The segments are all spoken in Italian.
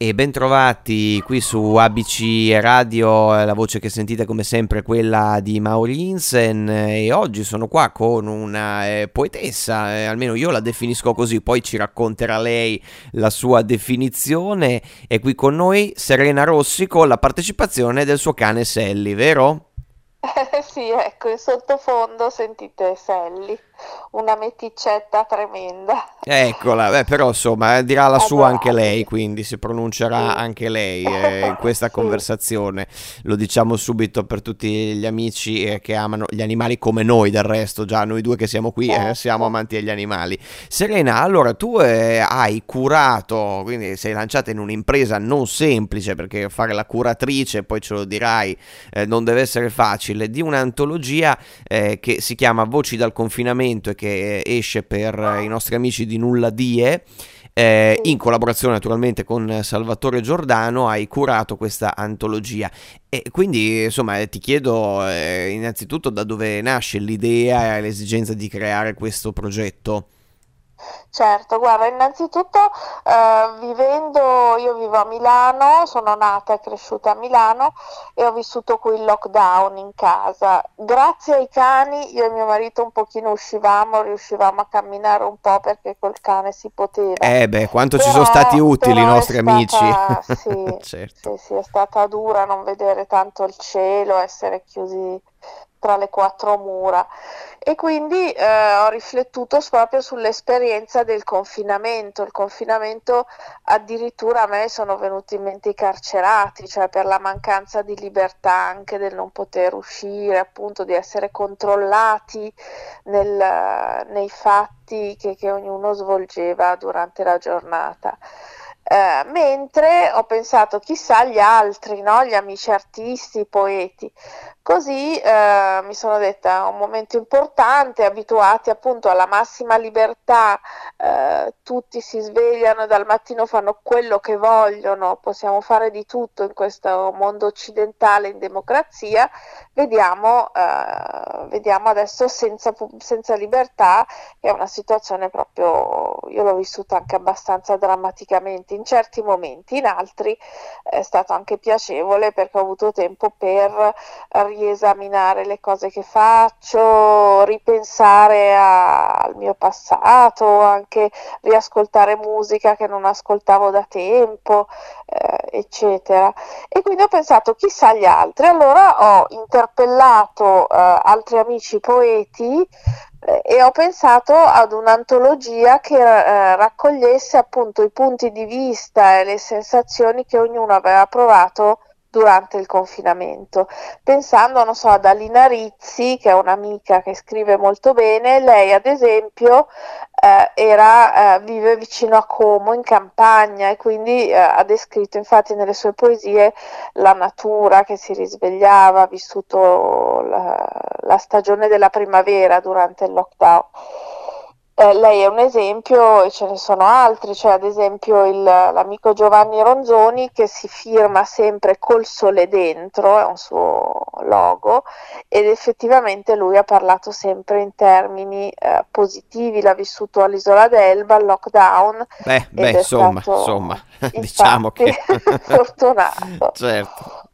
E bentrovati qui su ABC Radio, la voce che sentite come sempre è quella di Maurinsen e oggi sono qua con una eh, poetessa, eh, almeno io la definisco così, poi ci racconterà lei la sua definizione. È qui con noi Serena Rossi con la partecipazione del suo cane Sally, vero? Eh, sì, ecco, in sottofondo sentite Sally, una meticetta tremenda. Eccola, beh, però insomma eh, dirà la sua anche lei, quindi si pronuncerà Sì. anche lei eh, in questa Sì, conversazione. Lo diciamo subito per tutti gli amici eh, che amano gli animali come noi del resto, già noi due che siamo qui eh, siamo certo. amanti degli animali. Serena, allora tu eh, hai curato, quindi sei lanciata in un'impresa non semplice perché fare la curatrice, poi ce lo dirai, eh, non deve essere facile, di un'antologia che si chiama Voci dal confinamento e che eh, esce per eh, i nostri amici di Nulla Die. Eh, in collaborazione naturalmente con Salvatore Giordano hai curato questa antologia e quindi insomma eh, ti chiedo eh, innanzitutto da dove nasce l'idea e l'esigenza di creare questo progetto. Certo, guarda, innanzitutto eh, vivendo, io vivo a Milano, sono nata e cresciuta a Milano e ho vissuto qui il lockdown in casa. Grazie ai cani, io e mio marito un pochino uscivamo, riuscivamo a camminare un po' perché col cane si poteva. Eh beh, quanto ci sono stati Però, utili i però nostri amici. stata, sì, Certo. sì, sì, è stata dura non vedere tanto il cielo, essere chiusi tra le quattro mura. E quindi eh, ho riflettuto proprio sull'esperienza del confinamento. Il confinamento addirittura a me sono venuti in mente i carcerati, cioè per la mancanza di libertà anche del non poter uscire, appunto di essere controllati nel- nei fatti che, che ognuno svolgeva durante la giornata. Eh, mentre ho pensato, chissà gli altri, no? Gli amici artisti, poeti. Così eh, mi sono detta, è un momento importante, abituati appunto alla massima libertà, eh, tutti si svegliano dal mattino fanno quello che vogliono, possiamo fare di tutto in questo mondo occidentale in democrazia, vediamo, eh, vediamo adesso senza, senza libertà, che è una situazione proprio, io l'ho vissuta anche abbastanza drammaticamente in certi momenti, in altri è stato anche piacevole perché ho avuto tempo per riesaminare le cose che faccio, ripensare a- al mio passato, anche riascoltare musica che non ascoltavo da tempo, eh, eccetera. E quindi ho pensato, chissà gli altri. Allora ho interpellato eh, altri amici poeti e ho pensato ad un'antologia che eh, raccogliesse appunto i punti di vista e le sensazioni che ognuno aveva provato durante il confinamento. Pensando, non so, ad Alina Rizzi, che è un'amica che scrive molto bene, lei ad esempio eh, era, eh, vive vicino a Como in campagna e quindi eh, ha descritto infatti nelle sue poesie la natura che si risvegliava, ha vissuto la, la stagione della primavera durante il lockdown. Eh, lei è un esempio e ce ne sono altri, cioè ad esempio il- l'amico Giovanni Ronzoni che si firma sempre col sole dentro, è un suo logo, ed effettivamente lui ha parlato sempre in termini eh, positivi, l'ha vissuto all'Isola d'Elba, al lockdown, Beh, beh, insomma, stato insomma, diciamo che fortunato. certo.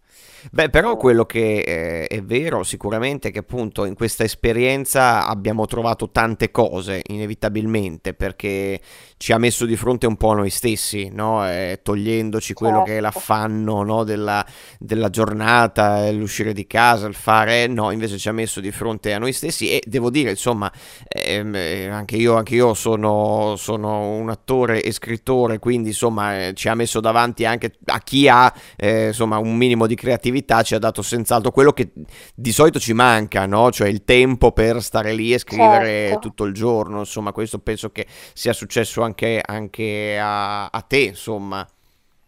Beh, però quello che eh, è vero sicuramente è che appunto in questa esperienza abbiamo trovato tante cose, inevitabilmente, perché ci ha messo di fronte un po' a noi stessi, no? Eh, togliendoci quello che è Certo, l'affanno, no? della, della giornata, l'uscire di casa, il fare, no, invece ci ha messo di fronte a noi stessi e devo dire, insomma, ehm, eh, anche io, anche io sono, sono un attore e scrittore, quindi insomma eh, ci ha messo davanti anche a chi ha eh, insomma un minimo di creatività, ci ha dato senz'altro quello che di solito ci manca, no? Cioè il tempo per stare lì e scrivere certo. tutto il giorno, insomma, questo penso che sia successo anche, anche a, a te, insomma.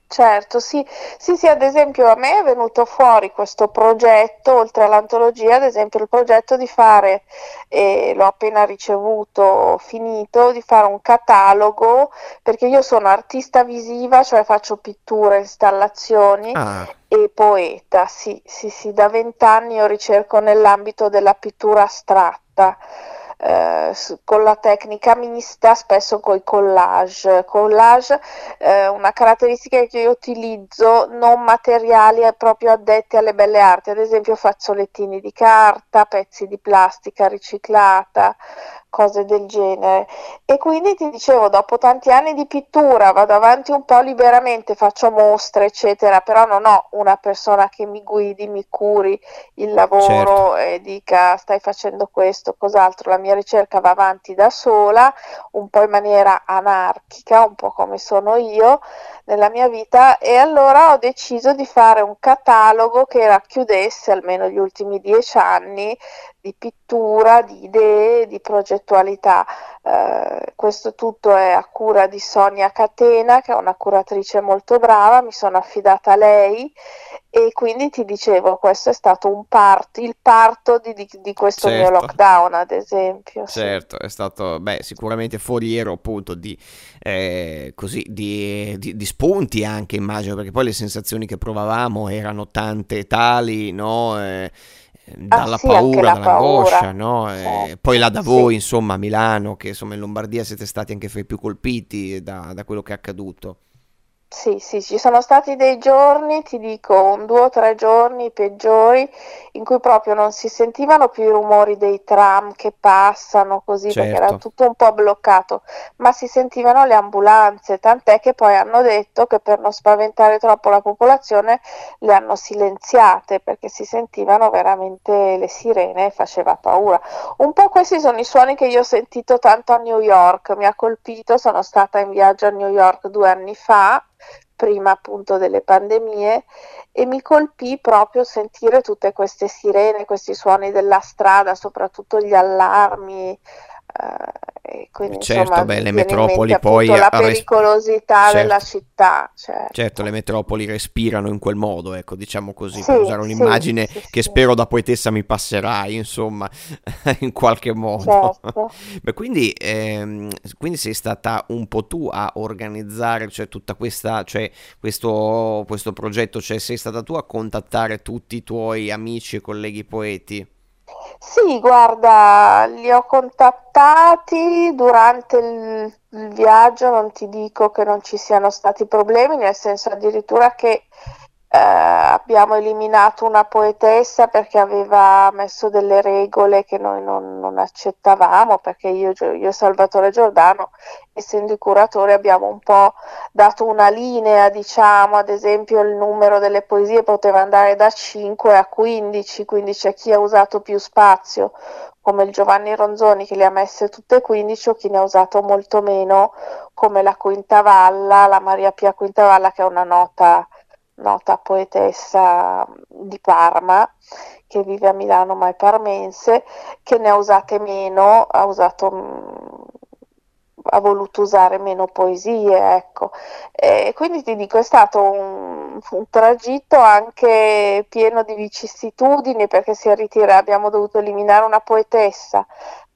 Certo, sì, sì, sì, ad esempio a me è venuto fuori questo progetto, oltre all'antologia, ad esempio il progetto di fare, e l'ho appena ricevuto, finito, di fare un catalogo, perché io sono artista visiva, cioè faccio pitture, installazioni Ah, e poeta, sì, sì, sì, da vent'anni io ricerco nell'ambito della pittura astratta. Eh, con la tecnica mista, spesso con i collage. Collage, eh, una caratteristica che io utilizzo, non materiali proprio addetti alle belle arti, ad esempio fazzolettini di carta, pezzi di plastica riciclata, cose del genere. E quindi ti dicevo, dopo tanti anni di pittura vado avanti un po' liberamente, faccio mostre, eccetera, però non ho una persona che mi guidi, mi curi il lavoro certo. e dica stai facendo questo, cos'altro. La mia ricerca va avanti da sola, un po' in maniera anarchica, un po' come sono io nella mia vita e allora ho deciso di fare un catalogo che racchiudesse almeno gli ultimi dieci anni di pittura, di idee, di progettualità. Eh, questo tutto è a cura di Sonia Catena, che è una curatrice molto brava, mi sono affidata a lei e quindi ti dicevo, questo è stato un parto, il parto di, di, di questo certo. mio lockdown, ad esempio. Certo, sì. è stato beh, sicuramente foriero appunto di, eh, così, di, di, spunti anche, immagino, perché poi le sensazioni che provavamo erano tante tali, no? Eh, dalla ah, sì, paura, dall'angoscia, no? Eh, poi là da voi, sì. insomma, a Milano, che insomma in Lombardia siete stati anche fra i più colpiti da, da quello che è accaduto. Sì, sì, ci sono stati dei giorni, ti dico, un due o tre giorni peggiori, in cui proprio non si sentivano più i rumori dei tram che passano così, certo. perché era certo. tutto un po' bloccato, ma si sentivano le ambulanze, tant'è che poi hanno detto che per non spaventare troppo la popolazione le hanno silenziate, perché si sentivano veramente le sirene e faceva paura. Un po' questi sono i suoni che io ho sentito tanto a New York, mi ha colpito, sono stata in viaggio a New York due anni fa prima appunto delle pandemie e mi colpì proprio sentire tutte queste sirene, questi suoni della strada, soprattutto gli allarmi, quindi, certo, insomma, beh, le metropoli poi... La pericolosità certo. della città. Certo. certo. le metropoli respirano in quel modo, ecco, diciamo così, sì, per usare un'immagine sì, sì, che spero da poetessa mi passerai, insomma, in qualche modo. Certo. beh, quindi, ehm, quindi sei stata un po' tu a organizzare cioè, tutta questa, cioè, questo, questo progetto, cioè sei stata tu a contattare tutti i tuoi amici e colleghi poeti? Sì, guarda, li ho contattati durante il, il viaggio, non ti dico che non ci siano stati problemi, nel senso addirittura che abbiamo eliminato una poetessa perché aveva messo delle regole che noi non, non accettavamo, perché io, e Salvatore Giordano, essendo i curatori, abbiamo un po' dato una linea, diciamo, ad esempio il numero delle poesie poteva andare da 5 a 15, quindi c'è chi ha usato più spazio, come il Giovanni Ronzoni che le ha messe tutte e 15 o chi ne ha usato molto meno, come la Quintavalla, la Maria Pia Quintavalla che è una nota nota poetessa di Parma che vive a Milano ma è parmense, che ne ha usate meno, ha usato mm, ha voluto usare meno poesie, ecco. E quindi ti dico, è stato un, un, tragitto anche pieno di vicissitudini perché si è ritirato, abbiamo dovuto eliminare una poetessa,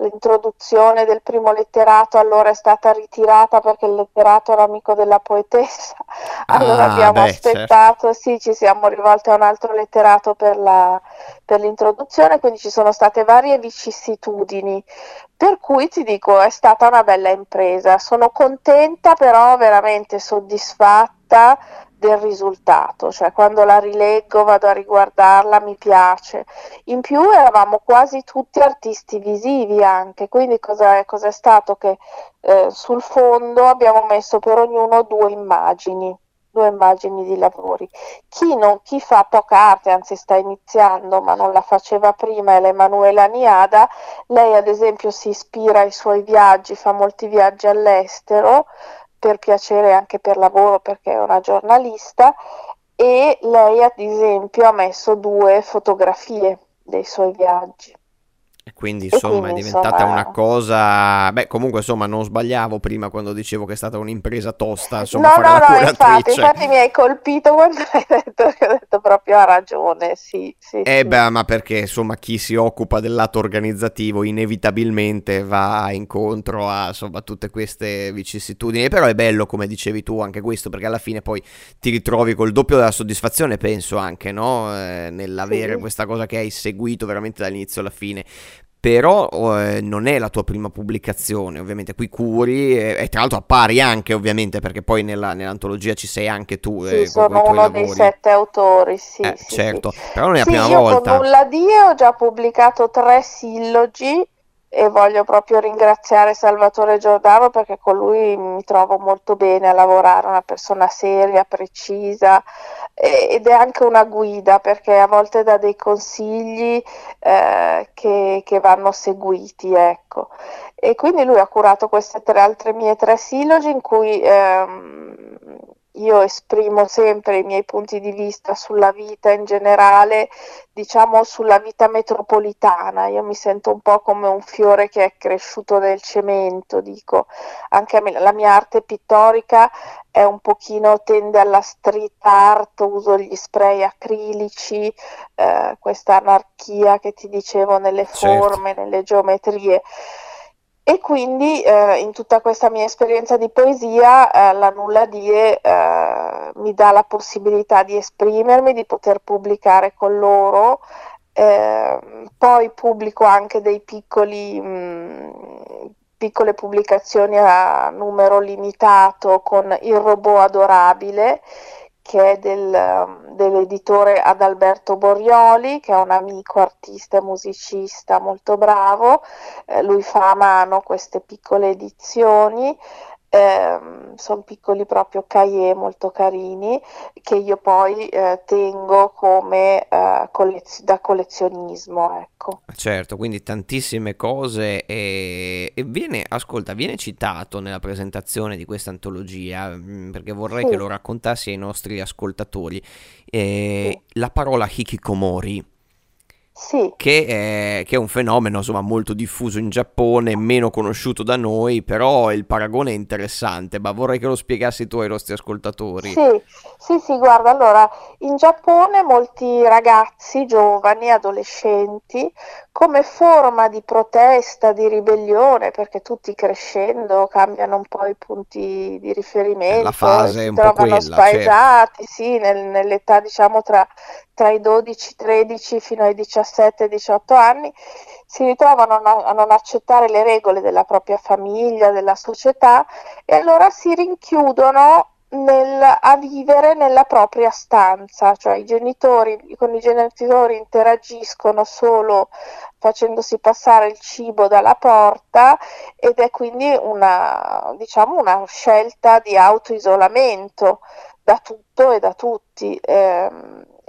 l'introduzione del primo letterato allora è stata ritirata perché il letterato era amico della poetessa, allora ah, abbiamo beh, aspettato, certo. sì, ci siamo rivolti a un altro letterato per, la, per l'introduzione, quindi ci sono state varie vicissitudini, per cui ti dico è stata una bella impresa, sono contenta però veramente soddisfatta del risultato, cioè quando la rileggo vado a riguardarla, mi piace. In più eravamo quasi tutti artisti visivi anche, quindi cosa è, cosa è stato che eh, sul fondo abbiamo messo per ognuno due immagini due immagini di lavori. Chi, non, chi fa poca arte, anzi sta iniziando, ma non la faceva prima, è l'Emanuela Niada. Lei, ad esempio, si ispira ai suoi viaggi, fa molti viaggi all'estero per piacere anche per lavoro perché è una giornalista e lei ad esempio ha messo due fotografie dei suoi viaggi. Quindi insomma quindi, è diventata insomma... una cosa, beh comunque insomma non sbagliavo prima quando dicevo che è stata un'impresa tosta, insomma no, fare no, la no, infatti, infatti, mi hai colpito quando hai detto che ho detto proprio ha ragione, sì, sì. Eh sì. beh, ma perché insomma chi si occupa del lato organizzativo inevitabilmente va incontro a insomma tutte queste vicissitudini, però è bello come dicevi tu anche questo perché alla fine poi ti ritrovi col doppio della soddisfazione penso anche, no? Eh, nell'avere sì. questa cosa che hai seguito veramente dall'inizio alla fine però eh, non è la tua prima pubblicazione, ovviamente qui curi e, e tra l'altro appari anche ovviamente perché poi nella, nell'antologia ci sei anche tu. Sì, eh, sono uno dei sette autori, sì. Eh, sì certo, sì. però non è la sì, prima io volta. con Nulla Dio ho già pubblicato tre sillogi e voglio proprio ringraziare Salvatore Giordano perché con lui mi trovo molto bene a lavorare, una persona seria, precisa ed è anche una guida perché a volte dà dei consigli eh, che, che, vanno seguiti. Ecco. E quindi lui ha curato queste tre altre mie tre silogi in cui ehm, io esprimo sempre i miei punti di vista sulla vita in generale, diciamo sulla vita metropolitana. Io mi sento un po' come un fiore che è cresciuto nel cemento, dico. Anche la mia arte pittorica è un pochino tende alla street art, uso gli spray acrilici, eh, questa anarchia che ti dicevo nelle certo. forme, nelle geometrie. E quindi eh, in tutta questa mia esperienza di poesia eh, la nulla dire eh, mi dà la possibilità di esprimermi, di poter pubblicare con loro. Ehm, poi pubblico anche dei piccoli, mh, piccole pubblicazioni a numero limitato con il robot adorabile che è del, dell'editore Adalberto Borioli, che è un amico artista e musicista molto bravo. Eh, lui fa a mano queste piccole edizioni eh, sono piccoli proprio cahier molto carini che io poi eh, tengo come eh, collez- da collezionismo ecco certo quindi tantissime cose e, e, viene ascolta viene citato nella presentazione di questa antologia mm, perché vorrei sì. che lo raccontassi ai nostri ascoltatori eh, sì. la parola hikikomori sì. Che, è, che, è, un fenomeno insomma, molto diffuso in Giappone, meno conosciuto da noi, però il paragone è interessante, ma vorrei che lo spiegassi tu ai nostri ascoltatori. Sì, sì, sì, guarda, allora, in Giappone molti ragazzi, giovani, adolescenti, come forma di protesta, di ribellione, perché tutti crescendo cambiano un po' i punti di riferimento, La fase si un po' trovano quella, spaesati, sì, nel, nell'età diciamo tra, tra i 12, 13 fino ai 17, 18 anni, si ritrovano a non accettare le regole della propria famiglia, della società e allora si rinchiudono nel, a vivere nella propria stanza, cioè i genitori con i genitori interagiscono solo facendosi passare il cibo dalla porta ed è quindi una, diciamo, una scelta di autoisolamento da tutto e da tutti. Eh,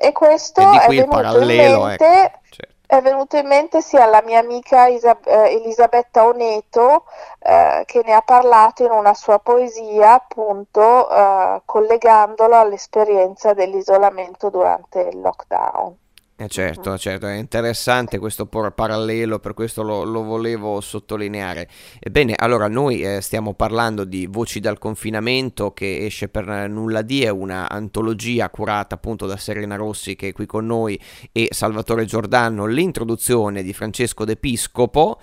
e questo e è venuto in ecco, mente ecco. certo è venuto in mente sia alla mia amica Isab- eh, Elisabetta Oneto eh, che ne ha parlato in una sua poesia appunto eh, collegandolo all'esperienza dell'isolamento durante il lockdown. Eh certo, certo, è interessante questo parallelo, per questo lo, lo volevo sottolineare. Ebbene, allora noi eh, stiamo parlando di Voci dal confinamento che esce per nulla di, è una antologia curata appunto da Serena Rossi che è qui con noi e Salvatore Giordano, l'introduzione di Francesco De Piscopo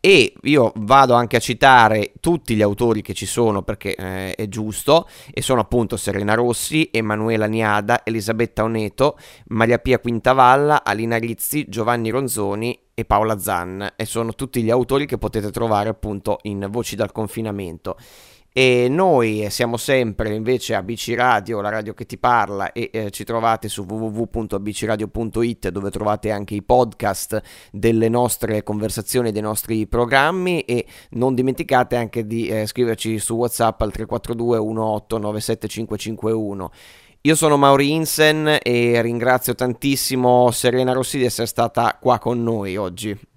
e io vado anche a citare tutti gli autori che ci sono perché eh, è giusto e sono appunto Serena Rossi, Emanuela Niada, Elisabetta Oneto, Maria Pia Quintavalla, Alina Rizzi, Giovanni Ronzoni e Paola Zan. E sono tutti gli autori che potete trovare appunto in Voci dal confinamento e noi siamo sempre invece a BC Radio, la radio che ti parla e eh, ci trovate su www.abcradio.it dove trovate anche i podcast delle nostre conversazioni, dei nostri programmi e non dimenticate anche di eh, scriverci su WhatsApp al 342 1897551. Io sono Mauri Insen e ringrazio tantissimo Serena Rossi di essere stata qua con noi oggi.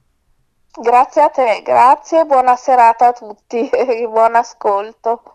Grazie a te, grazie, buona serata a tutti e buon ascolto.